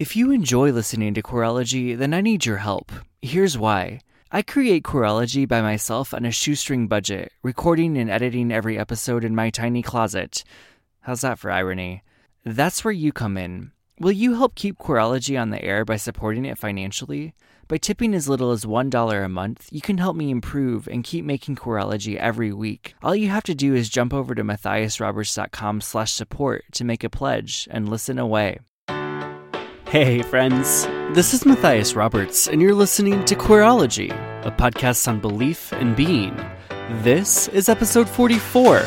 If you enjoy listening to Queerology, then I need your help. Here's why. I create Queerology by myself on a shoestring budget, recording and editing every episode in my tiny closet. How's that for irony? That's where you come in. Will you help keep Queerology on the air by supporting it financially? By tipping as little as $1 a month, you can help me improve and keep making Queerology every week. All you have to do is jump over to matthiasroberts.com slash support to make a pledge and listen away. Hey, friends. This is Matthias Roberts, and you're listening to Queerology, a podcast on belief and being. This is episode 44.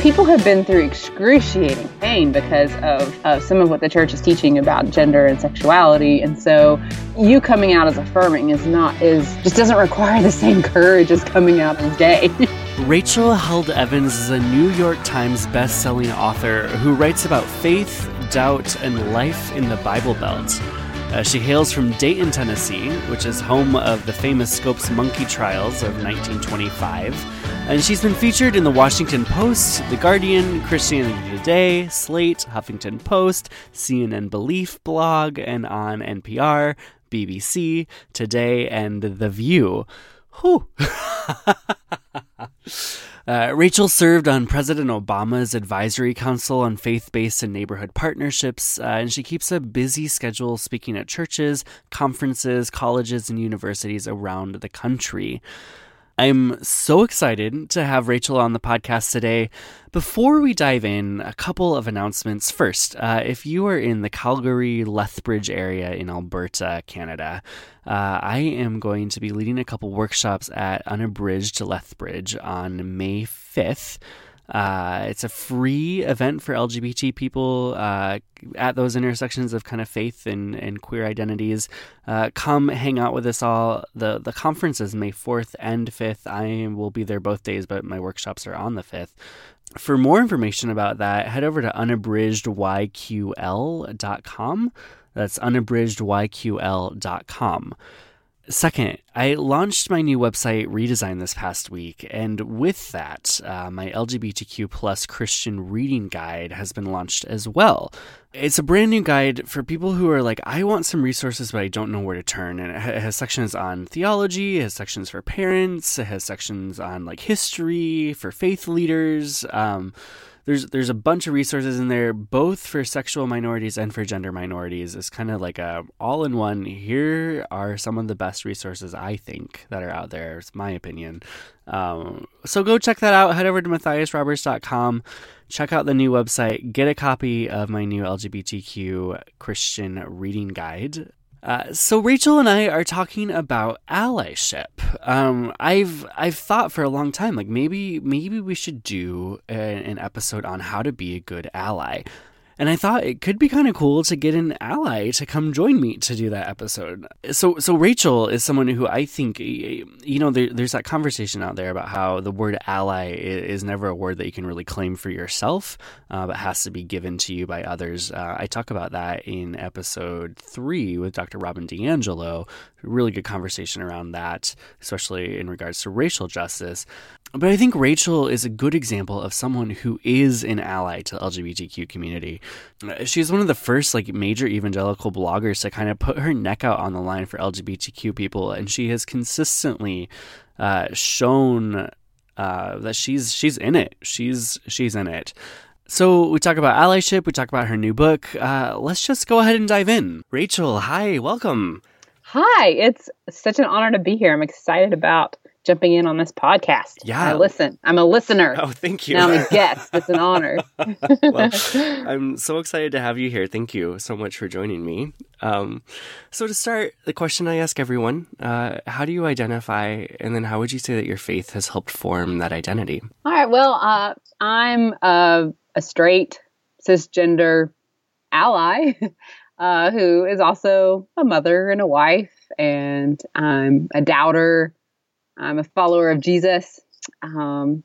People have been through excruciating pain because of uh, some of what the church is teaching about gender and sexuality, and so you coming out as affirming is not is just doesn't require the same courage as coming out as gay. Rachel Held Evans is a New York Times best-selling author who writes about faith, doubt, and life in the Bible Belt. Uh, she hails from Dayton, Tennessee, which is home of the famous Scopes monkey trials of 1925. And she's been featured in the Washington Post, The Guardian, Christianity Today, Slate, Huffington Post, CNN Belief blog, and on NPR, BBC, Today, and The View. Whew. Uh, Rachel served on President Obama's Advisory Council on Faith Based and Neighborhood Partnerships, uh, and she keeps a busy schedule speaking at churches, conferences, colleges, and universities around the country. I'm so excited to have Rachel on the podcast today. Before we dive in, a couple of announcements. First, uh, if you are in the Calgary Lethbridge area in Alberta, Canada, uh, I am going to be leading a couple workshops at Unabridged Lethbridge on May 5th. Uh, it's a free event for LGBT people uh, at those intersections of kind of faith and, and queer identities. Uh, come hang out with us all. The the conference is May 4th and 5th. I will be there both days, but my workshops are on the 5th. For more information about that, head over to unabridgedyql.com. That's unabridgedyql.com. Second, I launched my new website redesign this past week, and with that, uh, my LGBTQ plus Christian reading guide has been launched as well. It's a brand new guide for people who are like, I want some resources, but I don't know where to turn. And it has sections on theology, it has sections for parents, it has sections on like history for faith leaders. Um, there's there's a bunch of resources in there both for sexual minorities and for gender minorities. It's kind of like a all in one here are some of the best resources i think that are out there it's my opinion. Um, so go check that out. Head over to matthiasroberts.com check out the new website. Get a copy of my new lgbtq christian reading guide uh, so Rachel and I are talking about allyship. Um, I've I've thought for a long time, like maybe maybe we should do a, an episode on how to be a good ally. And I thought it could be kind of cool to get an ally to come join me to do that episode. So, so Rachel is someone who I think, you know, there, there's that conversation out there about how the word ally is never a word that you can really claim for yourself, uh, but has to be given to you by others. Uh, I talk about that in episode three with Dr. Robin DiAngelo. Really good conversation around that, especially in regards to racial justice. But I think Rachel is a good example of someone who is an ally to the LGBTQ community. She's one of the first like major evangelical bloggers to kind of put her neck out on the line for LGBTQ people, and she has consistently uh, shown uh, that she's she's in it. She's she's in it. So we talk about allyship. We talk about her new book. Uh, let's just go ahead and dive in. Rachel, hi, welcome. Hi, it's such an honor to be here. I'm excited about jumping in on this podcast. Yeah. I listen. I'm a listener. Oh, thank you. Now I'm a guest. It's an honor. well, I'm so excited to have you here. Thank you so much for joining me. Um, so, to start, the question I ask everyone uh, how do you identify, and then how would you say that your faith has helped form that identity? All right. Well, uh, I'm a, a straight, cisgender ally. uh, who is also a mother and a wife, and I'm a doubter. I'm a follower of Jesus. Um,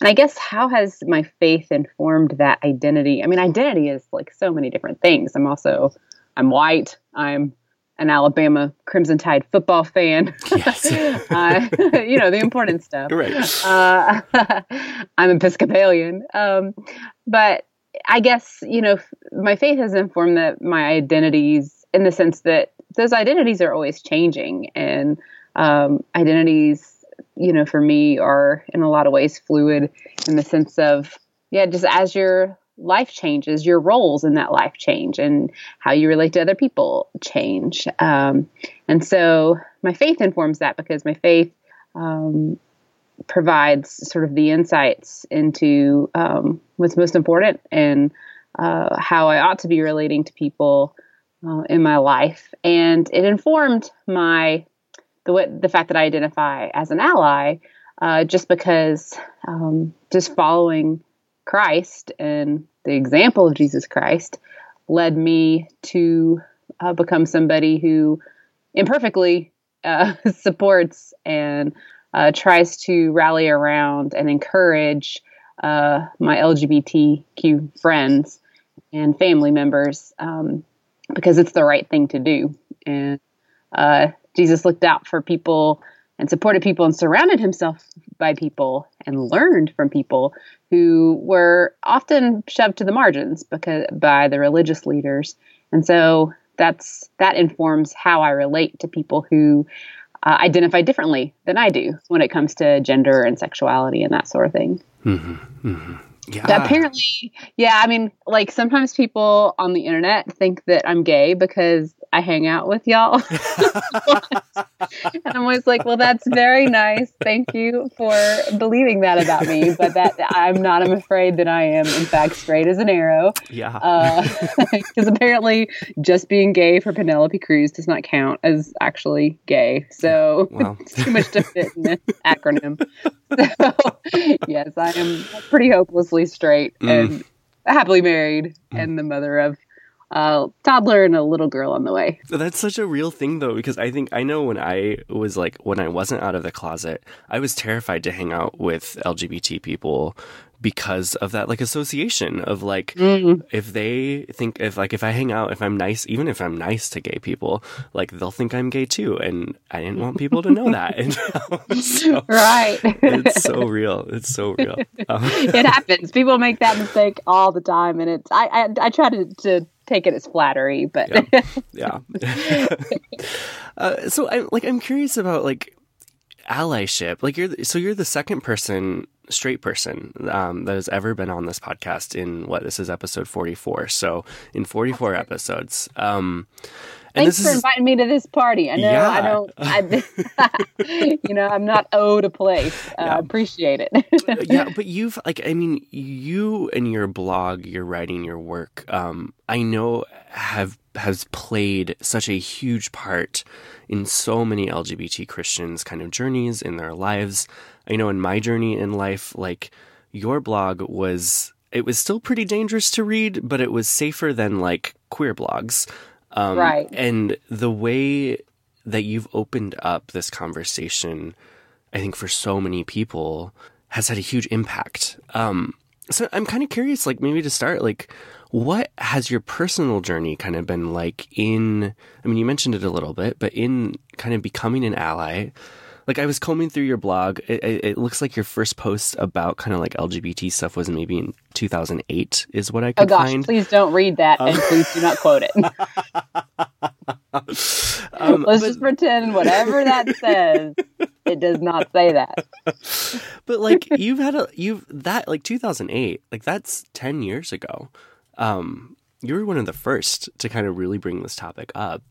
and I guess how has my faith informed that identity? I mean, identity is like so many different things. I'm also I'm white. I'm an Alabama Crimson Tide football fan. Yes. uh, you know, the important stuff. Right. Uh, I'm Episcopalian. Um, but I guess, you know, my faith has informed that my identities in the sense that those identities are always changing. And um, identities, you know, for me are in a lot of ways fluid in the sense of, yeah, just as you're life changes, your roles in that life change, and how you relate to other people change. Um, and so my faith informs that because my faith um, provides sort of the insights into um, what's most important and uh, how I ought to be relating to people uh, in my life. And it informed my the the fact that I identify as an ally, uh, just because um, just following Christ and the example of Jesus Christ led me to uh, become somebody who imperfectly uh, supports and uh, tries to rally around and encourage uh, my LGBTQ friends and family members um, because it's the right thing to do. And uh, Jesus looked out for people and supported people and surrounded himself by people and learned from people who were often shoved to the margins because by the religious leaders. And so that's that informs how I relate to people who uh, identify differently than I do when it comes to gender and sexuality and that sort of thing. Mm-hmm, mm-hmm. Yeah. Apparently, yeah. I mean, like sometimes people on the internet think that I'm gay because I hang out with y'all. and I'm always like, well, that's very nice. Thank you for believing that about me. But that I'm not, I'm afraid that I am, in fact, straight as an arrow. Yeah. Because uh, apparently, just being gay for Penelope Cruz does not count as actually gay. So well. it's too much to fit in an acronym. So, yes, I am pretty hopelessly straight mm. and happily married mm. and the mother of a toddler and a little girl on the way. That's such a real thing though, because I think I know when I was like when I wasn't out of the closet, I was terrified to hang out with LGBT people because of that like association of like mm-hmm. if they think if like if I hang out if I'm nice even if I'm nice to gay people like they'll think I'm gay too and I didn't want people to know that and so, right it's so real it's so real um, it happens people make that mistake all the time and it's I I, I try to, to take it as flattery, but yeah. yeah. uh, so I like I'm curious about like allyship. Like you're so you're the second person straight person um, that has ever been on this podcast in what this is episode 44 so in 44 episodes um, Thanks for is, inviting me to this party. I know yeah. I don't, I, you know, I'm not owed a place. I yeah. appreciate it. yeah, but you've like, I mean, you and your blog, your writing, your work, um, I know have has played such a huge part in so many LGBT Christians' kind of journeys in their lives. I know in my journey in life, like your blog was it was still pretty dangerous to read, but it was safer than like queer blogs. Um, right. And the way that you've opened up this conversation, I think for so many people, has had a huge impact. Um, so I'm kind of curious, like maybe to start, like what has your personal journey kind of been like in? I mean, you mentioned it a little bit, but in kind of becoming an ally like I was combing through your blog. It, it, it looks like your first post about kind of like LGBT stuff was maybe in 2008, is what I could Oh gosh, find. please don't read that, um, and please do not quote it. um, Let's but, just pretend whatever that says, it does not say that. But like you've had a you've that like 2008, like that's 10 years ago. Um, you were one of the first to kind of really bring this topic up.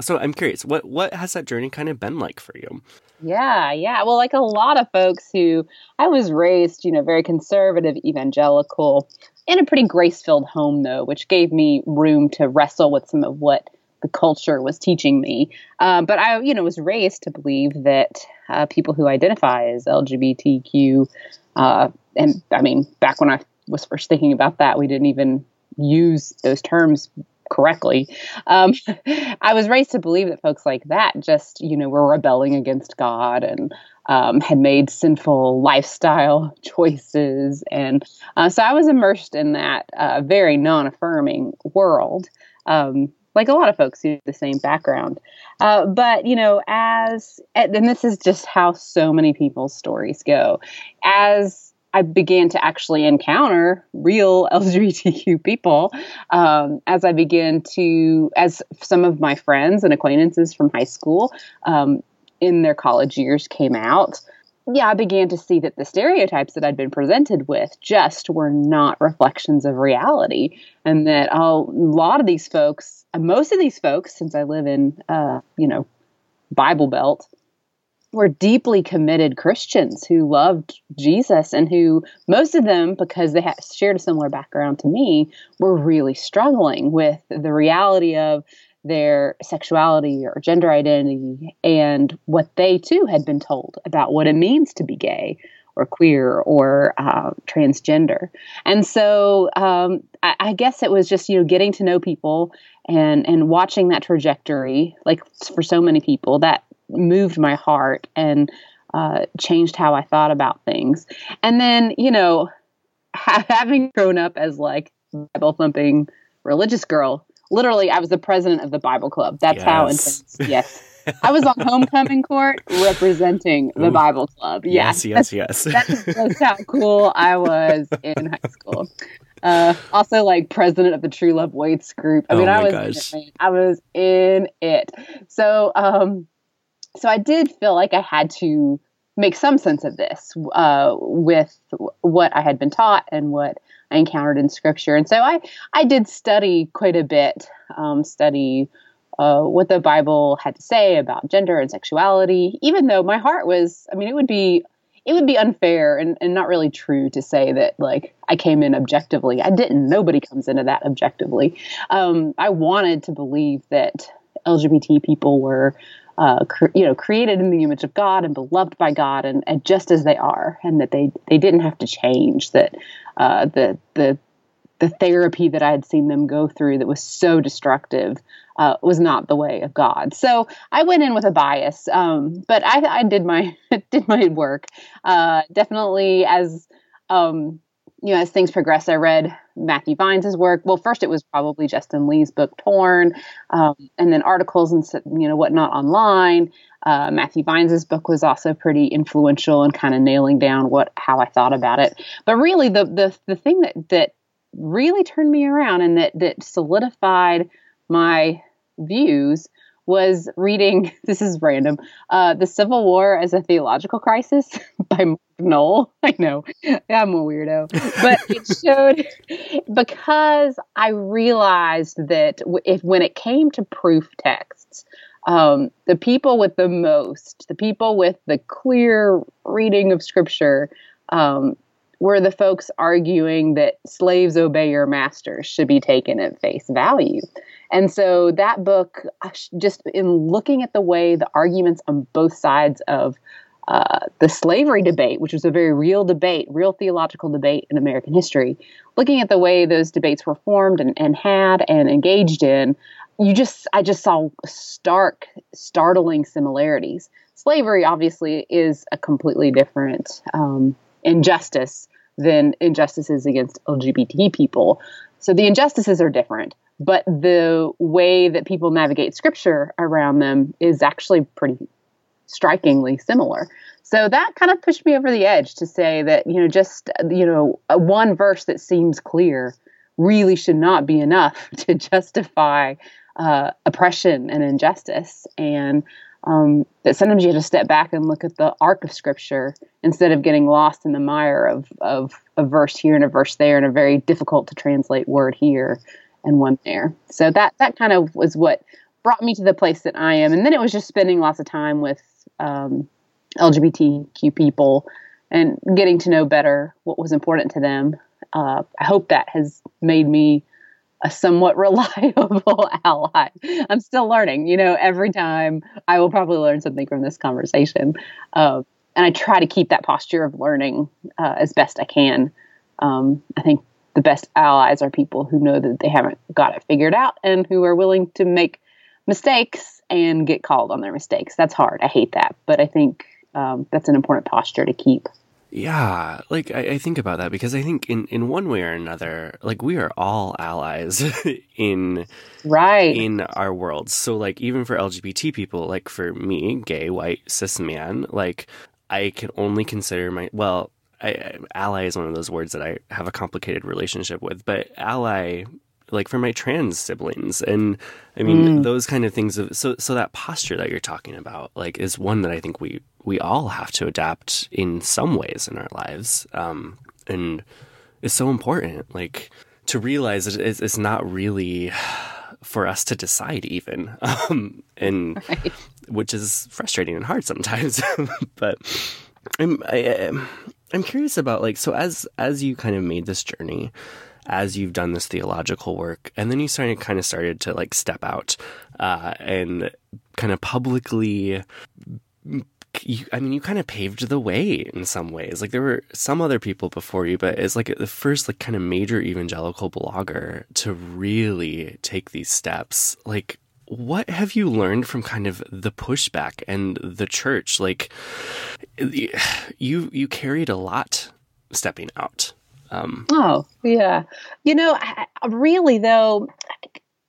So I'm curious, what what has that journey kind of been like for you? Yeah, yeah. Well, like a lot of folks who I was raised, you know, very conservative, evangelical, in a pretty grace filled home, though, which gave me room to wrestle with some of what the culture was teaching me. Uh, but I, you know, was raised to believe that uh, people who identify as LGBTQ, uh, and I mean, back when I was first thinking about that, we didn't even use those terms correctly. Um, I was raised to believe that folks like that just, you know, were rebelling against God and um, had made sinful lifestyle choices. And uh, so I was immersed in that uh, very non affirming world. Um, like a lot of folks who have the same background. Uh, but, you know, as, and this is just how so many people's stories go. As I began to actually encounter real LGBTQ people um, as I began to, as some of my friends and acquaintances from high school um, in their college years came out. Yeah, I began to see that the stereotypes that I'd been presented with just were not reflections of reality, and that a lot of these folks, most of these folks, since I live in, uh, you know, Bible Belt, were deeply committed Christians who loved Jesus and who most of them because they had shared a similar background to me were really struggling with the reality of their sexuality or gender identity and what they too had been told about what it means to be gay or queer or uh, transgender. And so um, I, I, guess it was just you know getting to know people and and watching that trajectory, like for so many people, that moved my heart and uh, changed how I thought about things. And then, you know, ha- having grown up as like Bible thumping religious girl, literally, I was the president of the Bible club. That's yes. how intense. Yes. I was on homecoming court representing the Ooh. Bible club. Yes, yes, yes. yes. That's just how cool I was in high school. Uh, also, like president of the True Love Waits group. I mean, oh I was, it, I was in it. So, um, so I did feel like I had to make some sense of this uh, with what I had been taught and what I encountered in Scripture. And so I I did study quite a bit, um, study uh, what the Bible had to say about gender and sexuality. Even though my heart was, I mean, it would be it would be unfair and, and not really true to say that like I came in objectively. I didn't. Nobody comes into that objectively. Um, I wanted to believe that LGBT people were uh, cre- you know, created in the image of God and beloved by God, and, and, just as they are, and that they they didn't have to change. That uh, the the the therapy that I had seen them go through that was so destructive uh, was not the way of God. So I went in with a bias, um, but I, I, did my did my work. Uh, definitely as um, you know, as things progressed, I read Matthew Vines' work. Well, first it was probably Justin Lee's book Torn, um, and then articles and you know whatnot online. Uh, Matthew Vines' book was also pretty influential in kind of nailing down what how I thought about it. But really, the the the thing that that really turned me around and that that solidified my views was reading this is random uh, the civil war as a theological crisis by mark noll i know. I'm a weirdo. But it showed because i realized that if when it came to proof texts um, the people with the most the people with the clear reading of scripture um, were the folks arguing that slaves obey your masters should be taken at face value and so that book, just in looking at the way the arguments on both sides of uh, the slavery debate, which was a very real debate, real theological debate in American history, looking at the way those debates were formed and, and had and engaged in, you just, I just saw stark, startling similarities. Slavery obviously is a completely different um, injustice than injustices against LGBT people. So the injustices are different but the way that people navigate scripture around them is actually pretty strikingly similar. So that kind of pushed me over the edge to say that, you know, just, you know, one verse that seems clear really should not be enough to justify uh, oppression and injustice. And um, that sometimes you have to step back and look at the arc of scripture instead of getting lost in the mire of, of a verse here and a verse there and a very difficult to translate word here and one there. So that that kind of was what brought me to the place that I am. And then it was just spending lots of time with um, LGBTQ people and getting to know better what was important to them. Uh, I hope that has made me a somewhat reliable ally. I'm still learning. You know, every time I will probably learn something from this conversation. Uh, and I try to keep that posture of learning uh, as best I can. Um, I think the best allies are people who know that they haven't got it figured out and who are willing to make mistakes and get called on their mistakes. That's hard. I hate that, but I think um, that's an important posture to keep. Yeah, like I, I, think about that because I think in, in one way or another, like we are all allies in right in our worlds. So like even for LGBT people, like for me, gay, white, cis man, like I can only consider my well, I, ally is one of those words that I have a complicated relationship with, but ally like for my trans siblings and i mean mm. those kind of things of, so so that posture that you're talking about like is one that i think we we all have to adapt in some ways in our lives um and it's so important like to realize that it's, it's not really for us to decide even um and right. which is frustrating and hard sometimes but i'm I, am i am curious about like so as as you kind of made this journey as you've done this theological work, and then you started kind of started to like step out uh, and kind of publicly. You, I mean, you kind of paved the way in some ways. Like there were some other people before you, but it's like the first like kind of major evangelical blogger to really take these steps. Like what have you learned from kind of the pushback and the church like you you carried a lot stepping out um, oh, yeah. You know, I, really, though,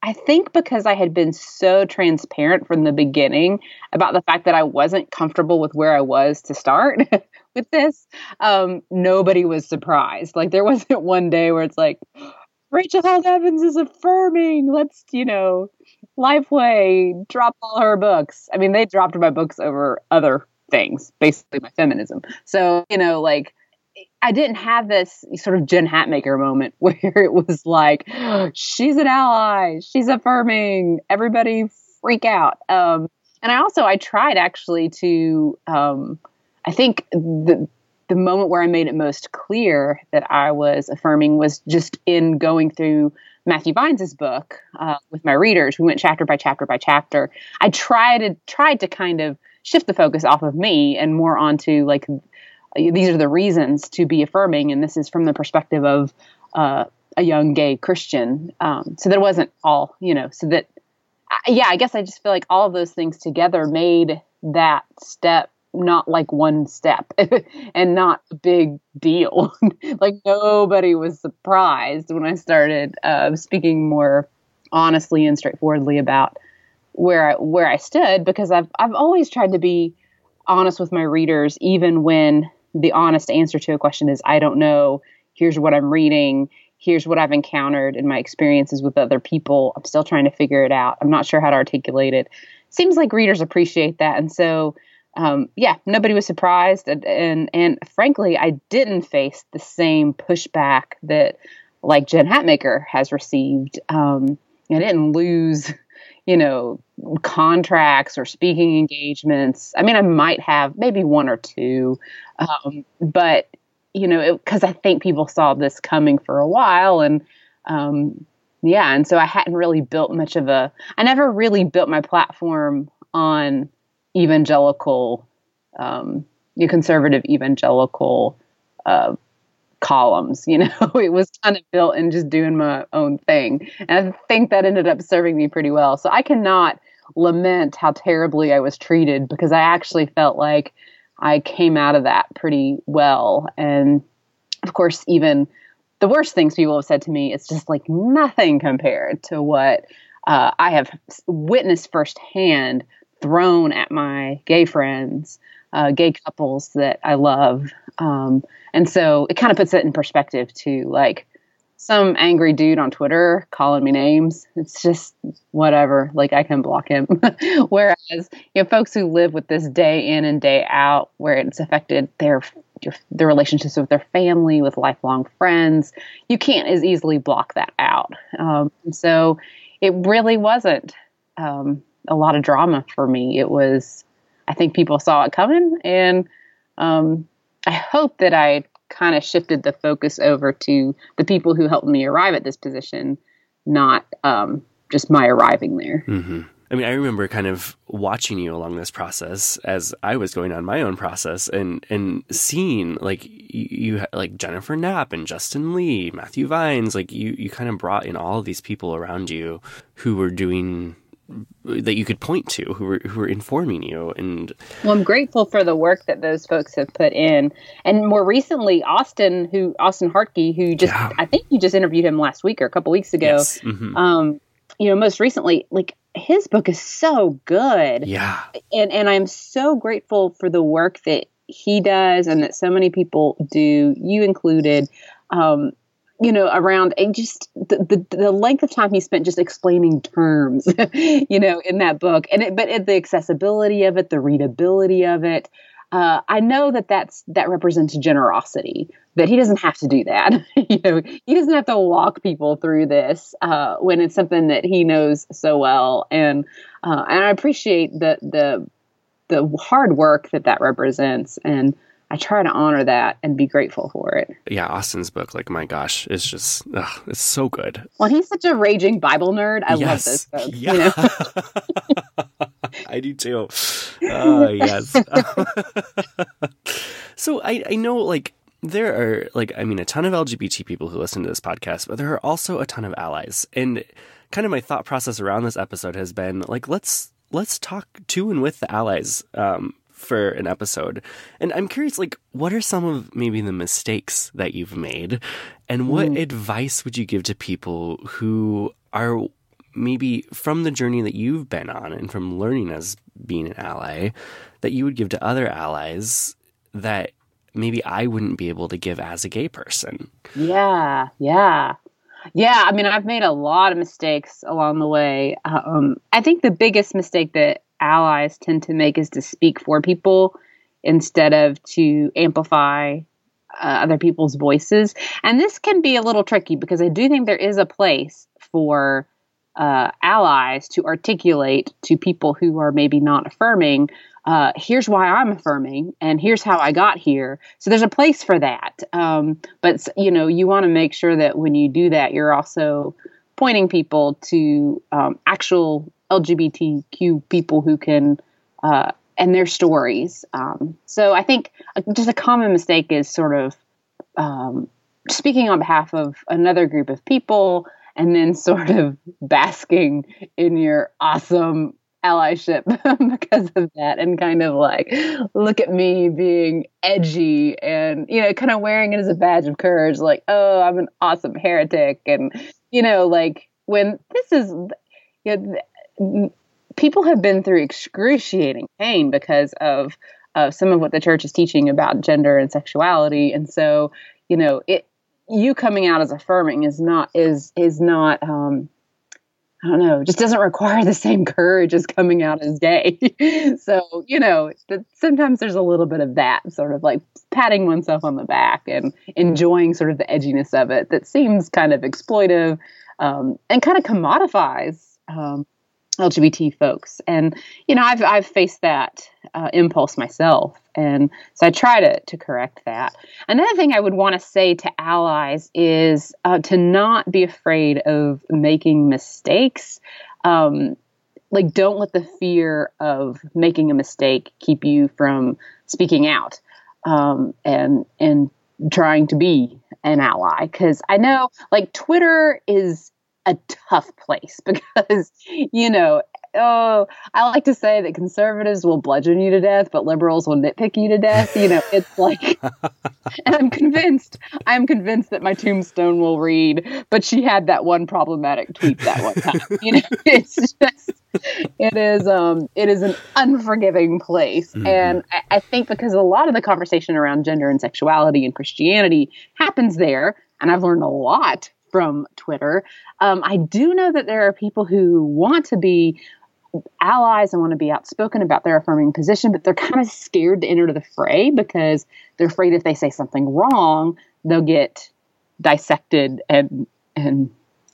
I think because I had been so transparent from the beginning about the fact that I wasn't comfortable with where I was to start with this, um, nobody was surprised. Like, there wasn't one day where it's like, Rachel Held Evans is affirming. Let's, you know, Lifeway dropped all her books. I mean, they dropped my books over other things, basically my feminism. So, you know, like, I didn't have this sort of Jen Hatmaker moment where it was like, she's an ally, she's affirming, everybody freak out. Um, and I also I tried actually to um, I think the the moment where I made it most clear that I was affirming was just in going through Matthew Vines' book uh, with my readers. We went chapter by chapter by chapter. I tried to tried to kind of shift the focus off of me and more onto like these are the reasons to be affirming, and this is from the perspective of uh, a young gay Christian. Um, so that wasn't all, you know, so that, yeah, I guess I just feel like all of those things together made that step not like one step and not a big deal. like nobody was surprised when I started uh, speaking more honestly and straightforwardly about where I, where I stood because I've I've always tried to be honest with my readers even when the honest answer to a question is I don't know. Here's what I'm reading. Here's what I've encountered in my experiences with other people. I'm still trying to figure it out. I'm not sure how to articulate it. Seems like readers appreciate that. And so, um, yeah, nobody was surprised. And, and, and frankly, I didn't face the same pushback that like Jen Hatmaker has received. Um, I didn't lose you know, contracts or speaking engagements. I mean, I might have maybe one or two, um, but you know, because I think people saw this coming for a while, and um, yeah, and so I hadn't really built much of a. I never really built my platform on evangelical, um, conservative evangelical uh, columns. You know, it was kind of built in just doing my own thing. And I think that ended up serving me pretty well. So I cannot lament how terribly I was treated because I actually felt like I came out of that pretty well. And of course, even the worst things people have said to me, it's just like nothing compared to what uh, I have witnessed firsthand thrown at my gay friends, uh, gay couples that I love. Um, and so it kind of puts it in perspective to like some angry dude on Twitter calling me names. It's just whatever. Like I can block him. Whereas, you know, folks who live with this day in and day out, where it's affected their their relationships with their family, with lifelong friends, you can't as easily block that out. Um, so it really wasn't um, a lot of drama for me. It was, I think people saw it coming and um, I hope that I kind of shifted the focus over to the people who helped me arrive at this position, not um, just my arriving there. Mm-hmm. I mean, I remember kind of watching you along this process as I was going on my own process and and seeing like you, you like Jennifer Knapp and Justin Lee, Matthew Vines, like you you kind of brought in all of these people around you who were doing that you could point to who were who were informing you and well i'm grateful for the work that those folks have put in and more recently austin who austin hartke who just yeah. i think you just interviewed him last week or a couple weeks ago yes. mm-hmm. um you know most recently like his book is so good yeah and and i'm so grateful for the work that he does and that so many people do you included um you know, around just the, the, the length of time he spent just explaining terms, you know, in that book, and it, but it, the accessibility of it, the readability of it. Uh, I know that that's that represents generosity. That he doesn't have to do that. you know, he doesn't have to walk people through this uh, when it's something that he knows so well. And uh, and I appreciate the the the hard work that that represents. And I try to honor that and be grateful for it. Yeah, Austin's book, like my gosh, is just ugh, it's so good. Well, he's such a raging Bible nerd. I yes. love this book. Yeah. You know? I do too. Oh yes. so I, I know like there are like I mean a ton of LGBT people who listen to this podcast, but there are also a ton of allies. And kind of my thought process around this episode has been like let's let's talk to and with the allies um, for an episode. And I'm curious, like, what are some of maybe the mistakes that you've made? And what mm. advice would you give to people who are maybe from the journey that you've been on and from learning as being an ally that you would give to other allies that maybe I wouldn't be able to give as a gay person? Yeah, yeah. Yeah, I mean, I've made a lot of mistakes along the way. Um, I think the biggest mistake that allies tend to make is to speak for people instead of to amplify uh, other people's voices. And this can be a little tricky because I do think there is a place for uh, allies to articulate to people who are maybe not affirming. Uh, here's why I'm affirming, and here's how I got here. So there's a place for that. Um, but you know, you want to make sure that when you do that, you're also pointing people to um, actual LGBTQ people who can uh, and their stories. Um, so I think uh, just a common mistake is sort of um, speaking on behalf of another group of people and then sort of basking in your awesome allyship because of that and kind of like look at me being edgy and you know kind of wearing it as a badge of courage like oh i'm an awesome heretic and you know like when this is you know, people have been through excruciating pain because of of some of what the church is teaching about gender and sexuality and so you know it you coming out as affirming is not is is not um I don't know, just doesn't require the same courage as coming out as gay. so, you know, sometimes there's a little bit of that sort of like patting oneself on the back and enjoying sort of the edginess of it that seems kind of exploitive um, and kind of commodifies um, LGBT folks. And, you know, I've, I've faced that uh, impulse myself. And so I try to, to correct that. Another thing I would want to say to allies is uh, to not be afraid of making mistakes. Um, like, don't let the fear of making a mistake keep you from speaking out um, and, and trying to be an ally. Because I know, like, Twitter is a tough place because, you know, oh, I like to say that conservatives will bludgeon you to death, but liberals will nitpick you to death. You know, it's like, and I'm convinced, I'm convinced that my tombstone will read, but she had that one problematic tweet that one time. You know, it's just, it is, um, it is an unforgiving place. Mm-hmm. And I, I think because a lot of the conversation around gender and sexuality and Christianity happens there, and I've learned a lot from Twitter. Um, I do know that there are people who want to be allies and want to be outspoken about their affirming position, but they're kind of scared to enter the fray because they're afraid if they say something wrong, they'll get dissected and and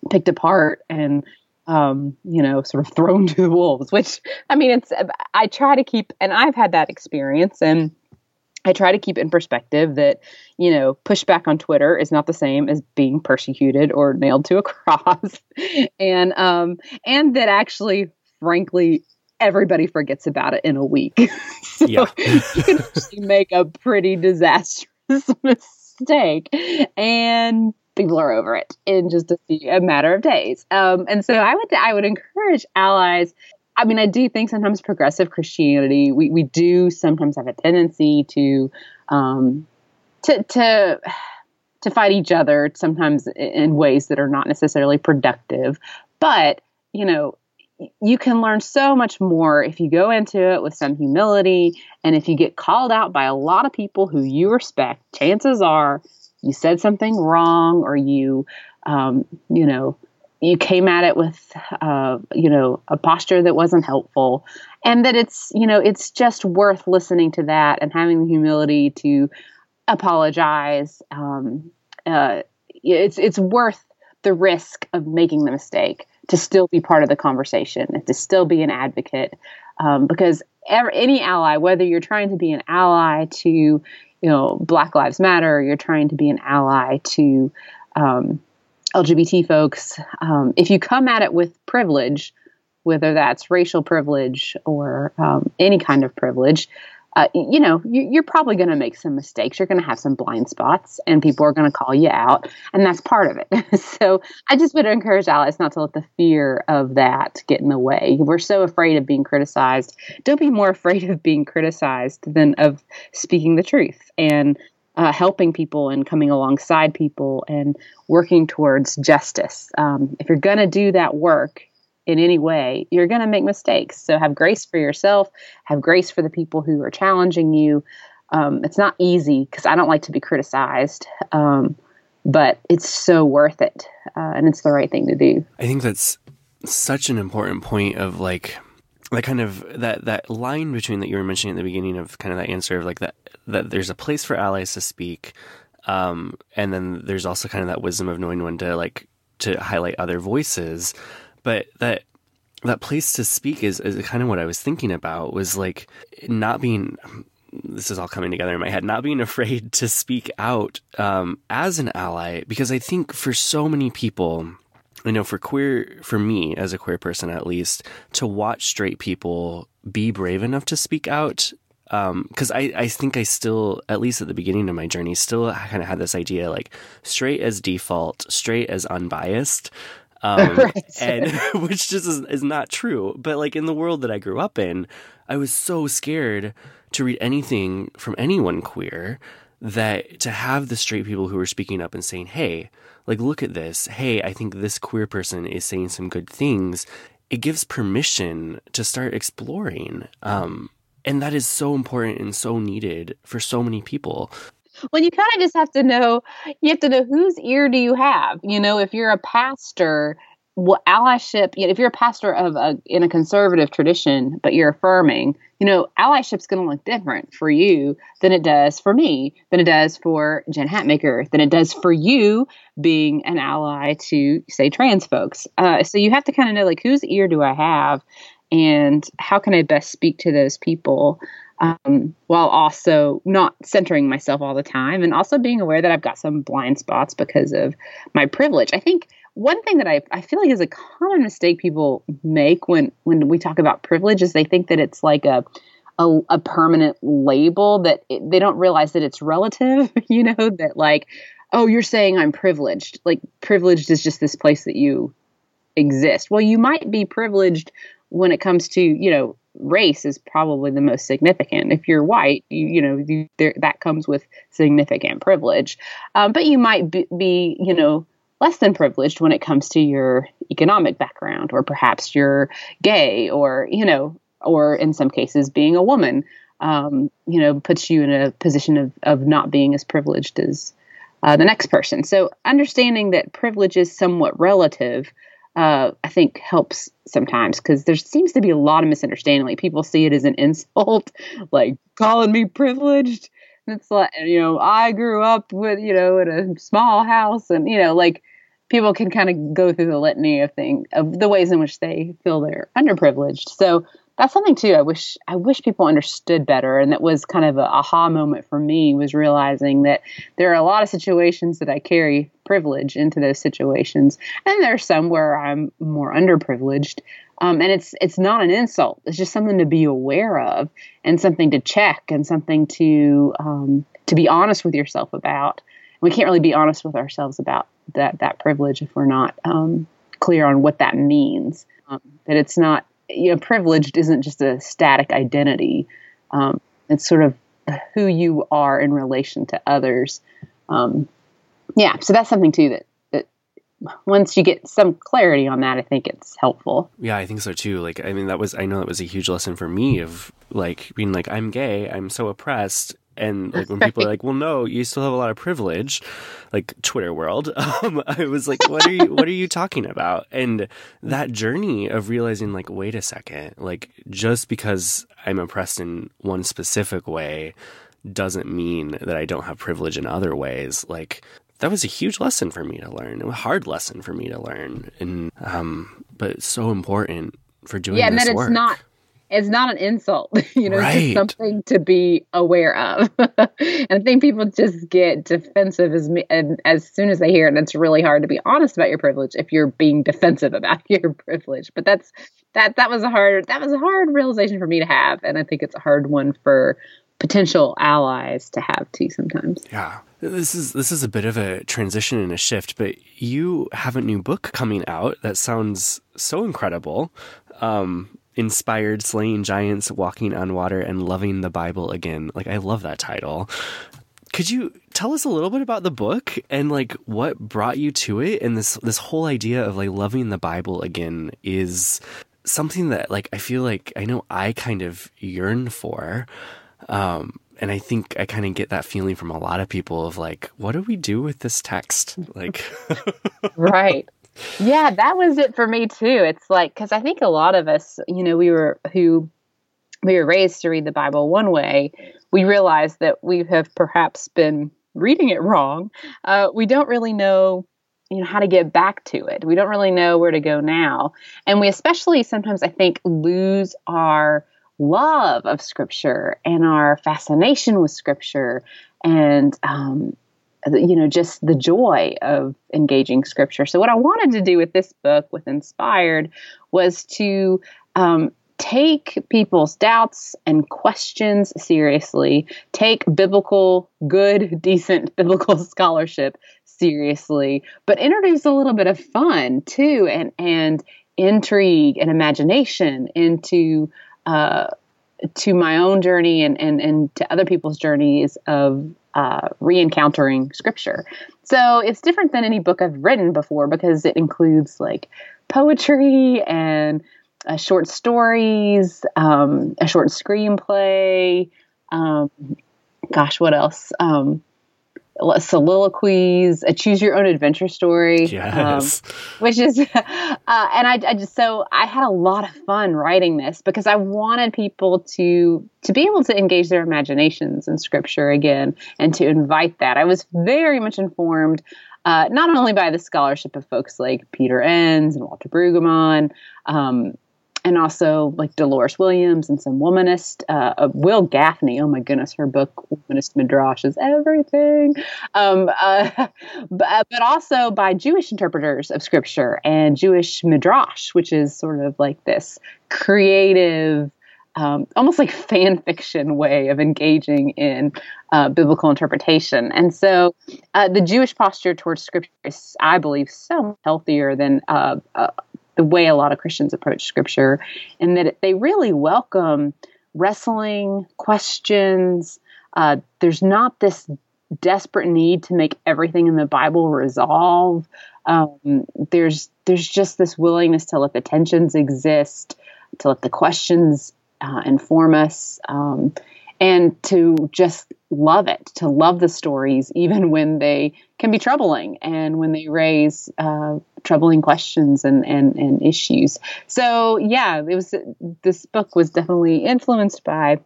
picked apart and um, you know, sort of thrown to the wolves. Which I mean, it's I try to keep, and I've had that experience, and I try to keep in perspective that, you know, pushback on Twitter is not the same as being persecuted or nailed to a cross. and um and that actually frankly everybody forgets about it in a week. so yeah. you can actually make a pretty disastrous mistake. And people are over it in just a, few, a matter of days. Um, and so I would I would encourage allies. I mean, I do think sometimes progressive Christianity we we do sometimes have a tendency to um, to to to fight each other sometimes in ways that are not necessarily productive. But you know, you can learn so much more if you go into it with some humility and if you get called out by a lot of people who you respect chances are you said something wrong or you um, you know you came at it with uh, you know a posture that wasn't helpful and that it's you know it's just worth listening to that and having the humility to apologize um, uh, it's it's worth the risk of making the mistake to still be part of the conversation and to still be an advocate um, because ever, any ally whether you're trying to be an ally to you know black lives matter you're trying to be an ally to um, lgbt folks um, if you come at it with privilege whether that's racial privilege or um, any kind of privilege uh, you know, you, are probably going to make some mistakes. You're going to have some blind spots, and people are going to call you out, and that's part of it. so I just would encourage allies not to let the fear of that get in the way. We're so afraid of being criticized. Don't be more afraid of being criticized than of speaking the truth and uh, helping people and coming alongside people and working towards justice. Um, if you're going to do that work, in any way, you're going to make mistakes. So have grace for yourself, have grace for the people who are challenging you. Um, it's not easy because I don't like to be criticized, um, but it's so worth it, uh, and it's the right thing to do. I think that's such an important point of like that kind of that that line between that you were mentioning at the beginning of kind of that answer of like that that there's a place for allies to speak, um, and then there's also kind of that wisdom of knowing when to like to highlight other voices. But that that place to speak is, is kind of what I was thinking about was like not being this is all coming together in my head not being afraid to speak out um, as an ally because I think for so many people I know for queer for me as a queer person at least to watch straight people be brave enough to speak out because um, I, I think I still, at least at the beginning of my journey, still kind of had this idea like straight as default, straight as unbiased. Um, right. and which just is, is not true. But like in the world that I grew up in, I was so scared to read anything from anyone queer that to have the straight people who were speaking up and saying, "Hey, like look at this. Hey, I think this queer person is saying some good things." It gives permission to start exploring. Um, and that is so important and so needed for so many people well, you kind of just have to know, you have to know whose ear do you have? You know, if you're a pastor, what allyship, if you're a pastor of a, in a conservative tradition, but you're affirming, you know, allyship's going to look different for you than it does for me, than it does for Jen Hatmaker, than it does for you being an ally to, say, trans folks. Uh, so you have to kind of know, like, whose ear do I have? And how can I best speak to those people? um, while also not centering myself all the time and also being aware that I've got some blind spots because of my privilege. I think one thing that I, I feel like is a common mistake people make when, when we talk about privilege is they think that it's like a, a, a permanent label that it, they don't realize that it's relative, you know, that like, oh, you're saying I'm privileged. Like privileged is just this place that you exist. Well, you might be privileged when it comes to, you know, race is probably the most significant. If you're white, you, you know you, there, that comes with significant privilege, um, but you might be, be, you know, less than privileged when it comes to your economic background, or perhaps you're gay, or you know, or in some cases being a woman, um, you know, puts you in a position of of not being as privileged as uh, the next person. So understanding that privilege is somewhat relative uh, I think helps sometimes because there seems to be a lot of misunderstanding. Like people see it as an insult, like calling me privileged. It's like, you know, I grew up with, you know, in a small house and, you know, like people can kind of go through the litany of things, of the ways in which they feel they're underprivileged. So that's something too. I wish I wish people understood better, and that was kind of a aha moment for me. Was realizing that there are a lot of situations that I carry privilege into those situations, and there are some where I'm more underprivileged. Um, and it's it's not an insult. It's just something to be aware of and something to check and something to um, to be honest with yourself about. We can't really be honest with ourselves about that that privilege if we're not um, clear on what that means. Um, that it's not you know privileged isn't just a static identity. Um, it's sort of who you are in relation to others. Um, yeah, so that's something too that once you get some clarity on that, I think it's helpful. Yeah, I think so too. Like, I mean, that was, I know that was a huge lesson for me of like being like, I'm gay, I'm so oppressed. And like when people are like, well, no, you still have a lot of privilege, like Twitter world. Um, I was like, what are you, what are you talking about? And that journey of realizing like, wait a second, like just because I'm oppressed in one specific way doesn't mean that I don't have privilege in other ways. Like that was a huge lesson for me to learn. A hard lesson for me to learn, and um, but it's so important for doing. Yeah, and that it's not it's not an insult. you know, right. it's something to be aware of. and I think people just get defensive as me, and as soon as they hear it. And it's really hard to be honest about your privilege if you're being defensive about your privilege. But that's that that was a hard that was a hard realization for me to have, and I think it's a hard one for potential allies to have too sometimes. Yeah. This is this is a bit of a transition and a shift, but you have a new book coming out that sounds so incredible. Um, inspired slaying giants, walking on water, and loving the Bible again. Like I love that title. Could you tell us a little bit about the book and like what brought you to it? And this this whole idea of like loving the Bible again is something that like I feel like I know I kind of yearn for. Um, and I think I kind of get that feeling from a lot of people of like, what do we do with this text? Like, right. Yeah, that was it for me too. It's like, cause I think a lot of us, you know, we were who we were raised to read the Bible one way, we realize that we have perhaps been reading it wrong. Uh, we don't really know you know how to get back to it we don't really know where to go now and we especially sometimes i think lose our love of Scripture and our fascination with Scripture and, um, you know, just the joy of engaging Scripture. So, what I wanted to do with this book, with Inspired, was to um, take people's doubts and questions seriously, take biblical, good, decent biblical scholarship seriously, but introduce a little bit of fun too, and and intrigue and imagination into uh, to my own journey and, and, and to other people's journeys of uh, re-encountering scripture. So it's different than any book I've written before because it includes like poetry and uh, short stories, um, a short screenplay. Um, gosh, what else? Um, soliloquies, a choose your own adventure story, yes. um, which is, uh, and I, I, just so I had a lot of fun writing this because I wanted people to to be able to engage their imaginations in scripture again and to invite that. I was very much informed. Uh, not only by the scholarship of folks like Peter Enns and Walter Brueggemann, um, and also like Dolores Williams and some womanist, uh, uh, Wil Gafney, Oh my goodness, her book Womanist Midrash is everything. Um, uh, but, uh, but also by Jewish interpreters of scripture and Jewish Midrash, which is sort of like this creative. Um, almost like fan fiction way of engaging in uh, biblical interpretation. And so uh, the Jewish posture towards scripture is, I believe, so healthier than the way a lot of Christians approach scripture, and that they really welcome wrestling, questions. Uh, there's not this desperate need to make everything in the Bible resolve. Um, there's there's just this willingness to let the tensions exist, to let the questions uh, inform us, um, and to just love it, to love the stories, even when they can be troubling and when they raise uh, troubling questions and, and, and issues. So, yeah, it was this book was definitely influenced by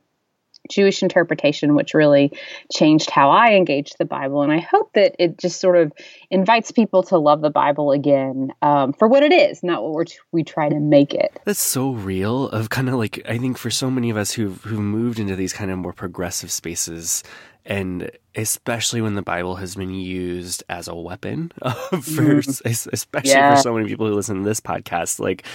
Jewish interpretation, which really changed how I engaged the Bible. And I hope that it just sort of invites people to love the Bible again um, for what it is, not what we're t- we try to make it. That's so real. Of kind of like I think for so many of us who've who moved into these kind of more progressive spaces, and especially when the Bible has been used as a weapon for mm. especially yeah. for so many people who listen to this podcast, like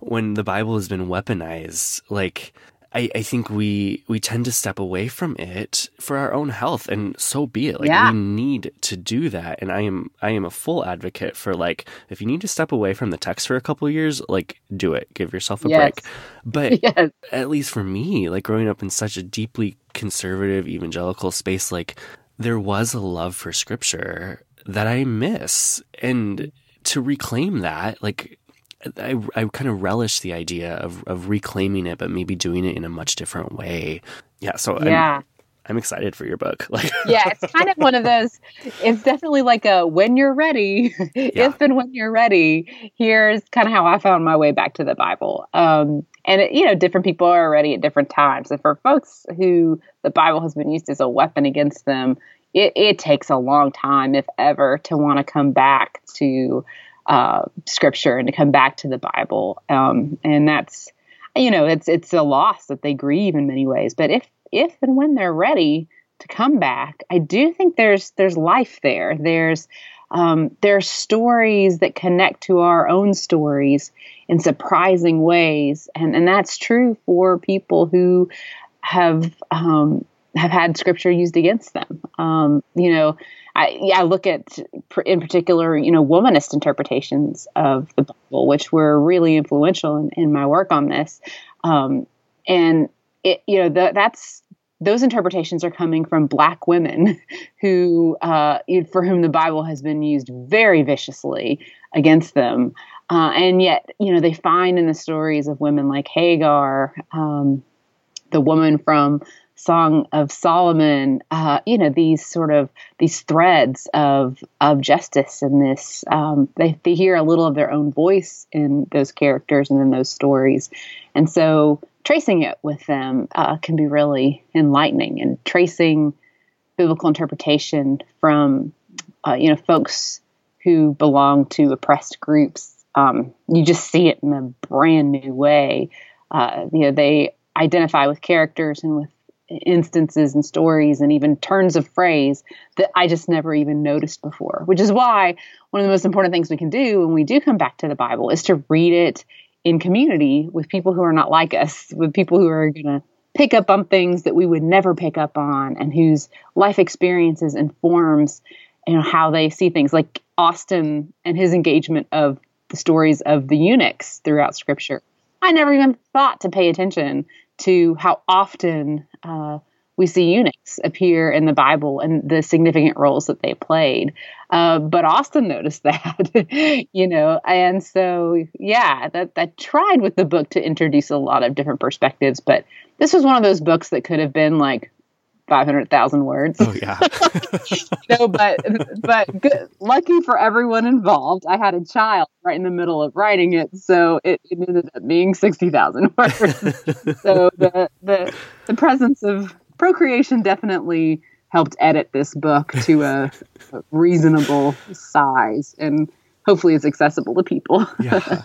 when the Bible has been weaponized, like I, I think we we tend to step away from it for our own health, and so be it. Like yeah. we need to do that, and I am I am a full advocate for like if you need to step away from the text for a couple years, like do it. Give yourself a yes. break. But yes. at least for me, like growing up in such a deeply conservative evangelical space, like there was a love for scripture that I miss, and to reclaim that, like I, I kind of relish the idea of, of reclaiming it, but maybe doing it in a much different way. Yeah. So yeah. I'm, I'm excited for your book. Like, yeah, it's kind of one of those. It's definitely like a when you're ready, yeah. if and when you're ready. Here's kind of how I found my way back to the Bible. Um, and it, you know, different people are ready at different times. And for folks who the Bible has been used as a weapon against them, it, it takes a long time, if ever, to want to come back to uh, scripture and to come back to the Bible. Um, and that's, you know, it's it's a loss that they grieve in many ways. But if if and when they're ready to come back, I do think there's there's life there. There's um, there are stories that connect to our own stories in surprising ways, and and that's true for people who have um, have had scripture used against them. Um, you know, I yeah, I look at in particular, you know, womanist interpretations of the Bible, which were really influential in, in my work on this. Um, and it, you know, the, that's those interpretations are coming from black women who, uh, for whom the Bible has been used very viciously against them. Uh, and yet, you know, they find in the stories of women like Hagar, um, the woman from Song of Solomon, uh, you know, these sort of these threads of of justice in this. Um, they they hear a little of their own voice in those characters and in those stories, and so tracing it with them uh, can be really enlightening. And tracing biblical interpretation from uh, you know folks who belong to oppressed groups, um, you just see it in a brand new way. Uh, you know, they identify with characters and with instances and stories and even turns of phrase that I just never even noticed before, which is why one of the most important things we can do when we do come back to the Bible is to read it in community with people who are not like us, with people who are going to pick up on things that we would never pick up on and whose life experiences informs you know how they see things like Austen and his engagement of the stories of the eunuchs throughout scripture. I never even thought to pay attention to how often uh, we see eunuchs appear in the Bible and the significant roles that they played. Uh, but Austen noticed that, you know, and so yeah, that that tried with the book to introduce a lot of different perspectives. But this was one of those books that could have been like 500,000 words. Oh yeah. no, but but good, lucky for everyone involved, I had a child right in the middle of writing it, so it, it ended up being 60,000 words. so the the the presence of procreation definitely helped edit this book to a, a reasonable size and hopefully it's accessible to people. yeah.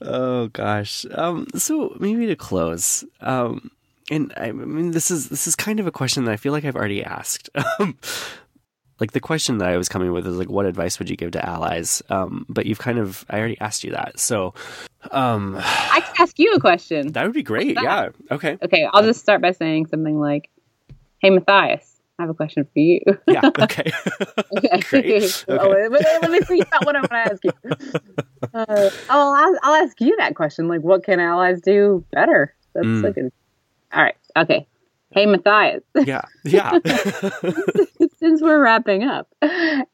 oh gosh. Um so maybe to close. Um and I mean this is this is kind of a question that I feel like I've already asked. Um, like the question that I was coming with is like what advice would you give to allies? Um, but you've kind of I already asked you that. So um I can ask you a question. That would be great. Yeah. Okay. Okay, I'll just start by saying something like, Hey Matthias, I have a question for you. yeah. Okay. okay. Great. Okay. let, me, let me about what I want to ask you. Uh, oh, I'll, I'll ask you that question. Like, what can allies do better? That's mm. like a all right. Okay. Hey, Matthias. Yeah. Yeah. Since we're wrapping up, uh,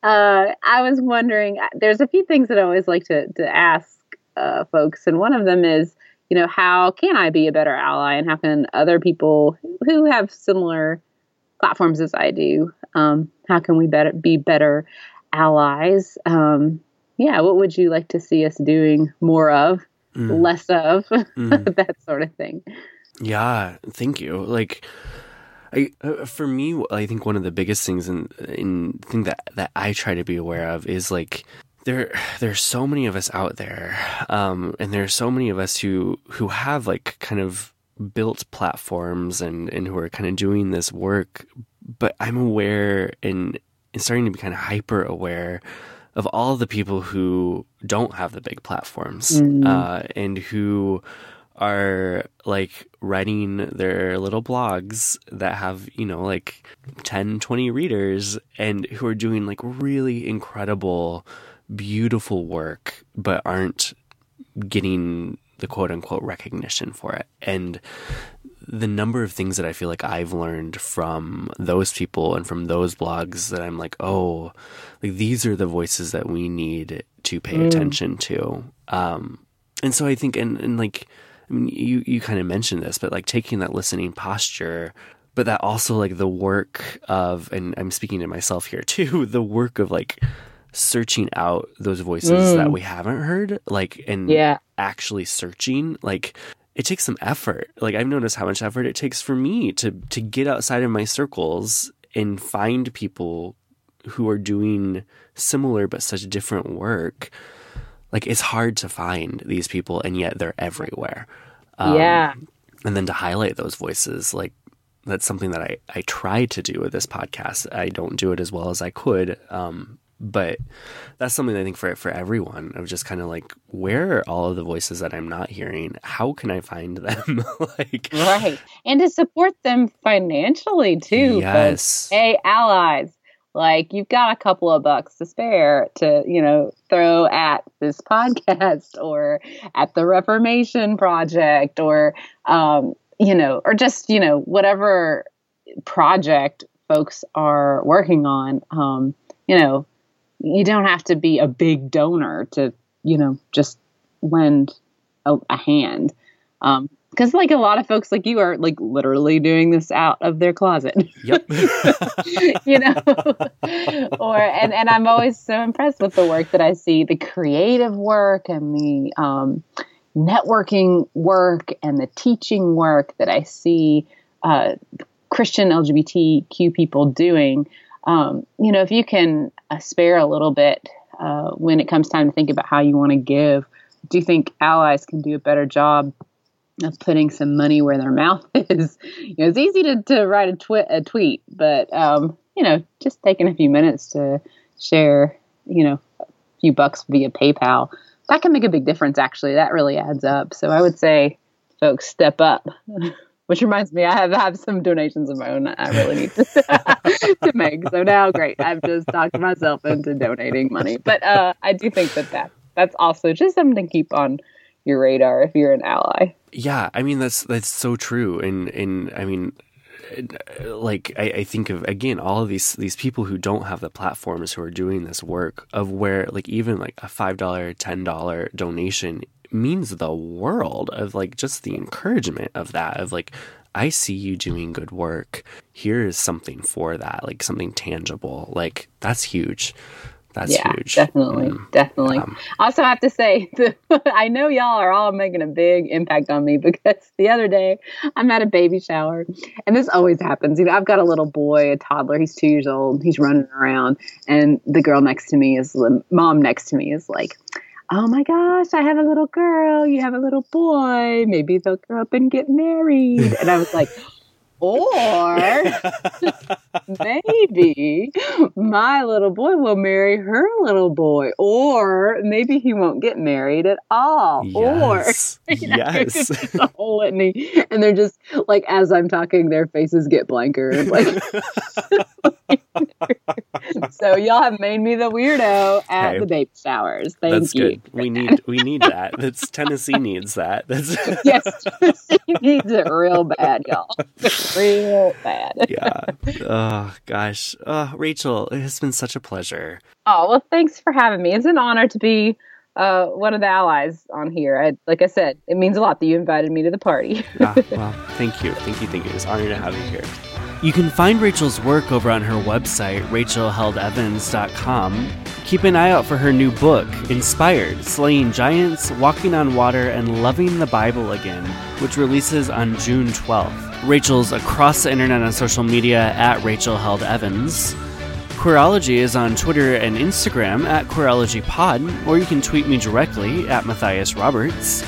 I was wondering uh, there's a few things that I always like to, to ask uh, folks. And one of them is, you know, how can I be a better ally and how can other people who have similar platforms as I do, um, how can we better be better allies? Um, yeah, what would you like to see us doing more of, mm. less of, mm. that sort of thing? Yeah, thank you. Like, I uh, for me, I think one of the biggest things in in thing that that I try to be aware of is like there there's so many of us out there, um, and there's so many of us who who have like kind of built platforms and and who are kind of doing this work. But I'm aware and, and starting to be kind of hyper aware of all the people who don't have the big platforms mm. uh, and who are like writing their little blogs that have, you know, like 10, 20 readers and who are doing like really incredible, beautiful work, but aren't getting the quote unquote recognition for it. And the number of things that I feel like I've learned from those people and from those blogs that I'm like, oh, like these are the voices that we need to pay mm. attention to. Um, and so I think, and, and like, I mean, you, you kind of mentioned this, but like taking that listening posture, but that also like the work of, and I'm speaking to myself here too, the work of like searching out those voices mm. that we haven't heard, like, and yeah. actually searching, like, it takes some effort. Like I've noticed how much effort it takes for me to to get outside of my circles and find people who are doing similar but such different work like it's hard to find these people and yet they're everywhere um, yeah and then to highlight those voices like that's something that i i try to do with this podcast i don't do it as well as i could um, but that's something I think for for everyone of just kind of like where are all of the voices that I'm not hearing? How can I find them? like right, and to support them financially too. Yes, hey, allies, like you've got a couple of bucks to spare to you know throw at this podcast or at the reformation project or um, you know or just you know whatever project folks are working on um, you know you don't have to be a big donor to you know just lend a, a hand um, because like a lot of folks like you are like literally doing this out of their closet. Yep. You know? Or and and i'm always so impressed with the work that i see the creative work and the um, networking work and the teaching work that i see uh, christian lgbtq people doing. Um, you know if you can uh, spare a little bit uh, when it comes time to think about how you want to give do you think allies can do a better job of putting some money where their mouth is. You know, it's easy to, to write a, twi- a tweet, but um, you know, just taking a few minutes to share, you know, a few bucks via PayPal, that can make a big difference. Actually, that really adds up. So I would say, folks, step up. Which reminds me, I have have some donations of my own I really need to, to make. So now, great, I've just talked myself into donating money. But uh, I do think that, that that's also just something to keep on your radar if you're an ally. Yeah, I mean that's that's so true, and and I mean, like I, I think of again all of these these people who don't have the platforms who are doing this work of where like even like a five dollar ten dollar donation means the world of like just the encouragement of that of like I see you doing good work. Here is something for that, like something tangible. Like that's huge. That's yeah, huge. Definitely, mm. definitely. Um, also, have to say, I know y'all are all making a big impact on me because the other day I'm at a baby shower, and this always happens. You know, I've got a little boy, a toddler. He's two years old. He's running around, and the girl next to me is the mom next to me is like. Oh my gosh, I have a little girl. You have a little boy. Maybe they'll grow up and get married. And I was like, or maybe my little boy will marry her little boy. Or maybe he won't get married at all. Yes. Or, you know, yes. a whole litany. And they're just like, as I'm talking, their faces get blanker. And like, so y'all have made me the weirdo at okay. the baby showers. Thank That's you. Good. We need we need that. That's Tennessee needs that. That's yes, Tennessee needs it real bad, y'all real bad. yeah. Oh gosh. Oh, Rachel, it has been such a pleasure. Oh well, thanks for having me. It's an honor to be uh, one of the allies on here. I, like I said, it means a lot that you invited me to the party. ah, well, thank you, thank you, thank you. It's an honor to have you here. You can find Rachel's work over on her website, rachelheldevans.com. Keep an eye out for her new book, Inspired Slaying Giants, Walking on Water, and Loving the Bible Again, which releases on June 12th. Rachel's across the internet on social media at Rachel Held Evans. Queerology is on Twitter and Instagram at QueerologyPod, or you can tweet me directly at Matthias Roberts.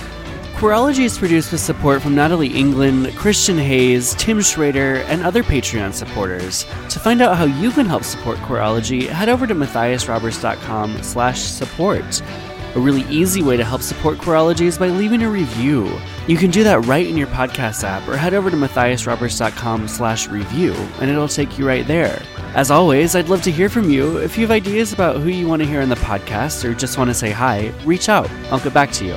Queerology is produced with support from Natalie England, Christian Hayes, Tim Schrader, and other Patreon supporters. To find out how you can help support Queerology, head over to matthiasroberts.com slash support. A really easy way to help support Queerology is by leaving a review. You can do that right in your podcast app or head over to matthiasroberts.com slash review and it'll take you right there. As always, I'd love to hear from you. If you have ideas about who you want to hear on the podcast or just want to say hi, reach out. I'll get back to you.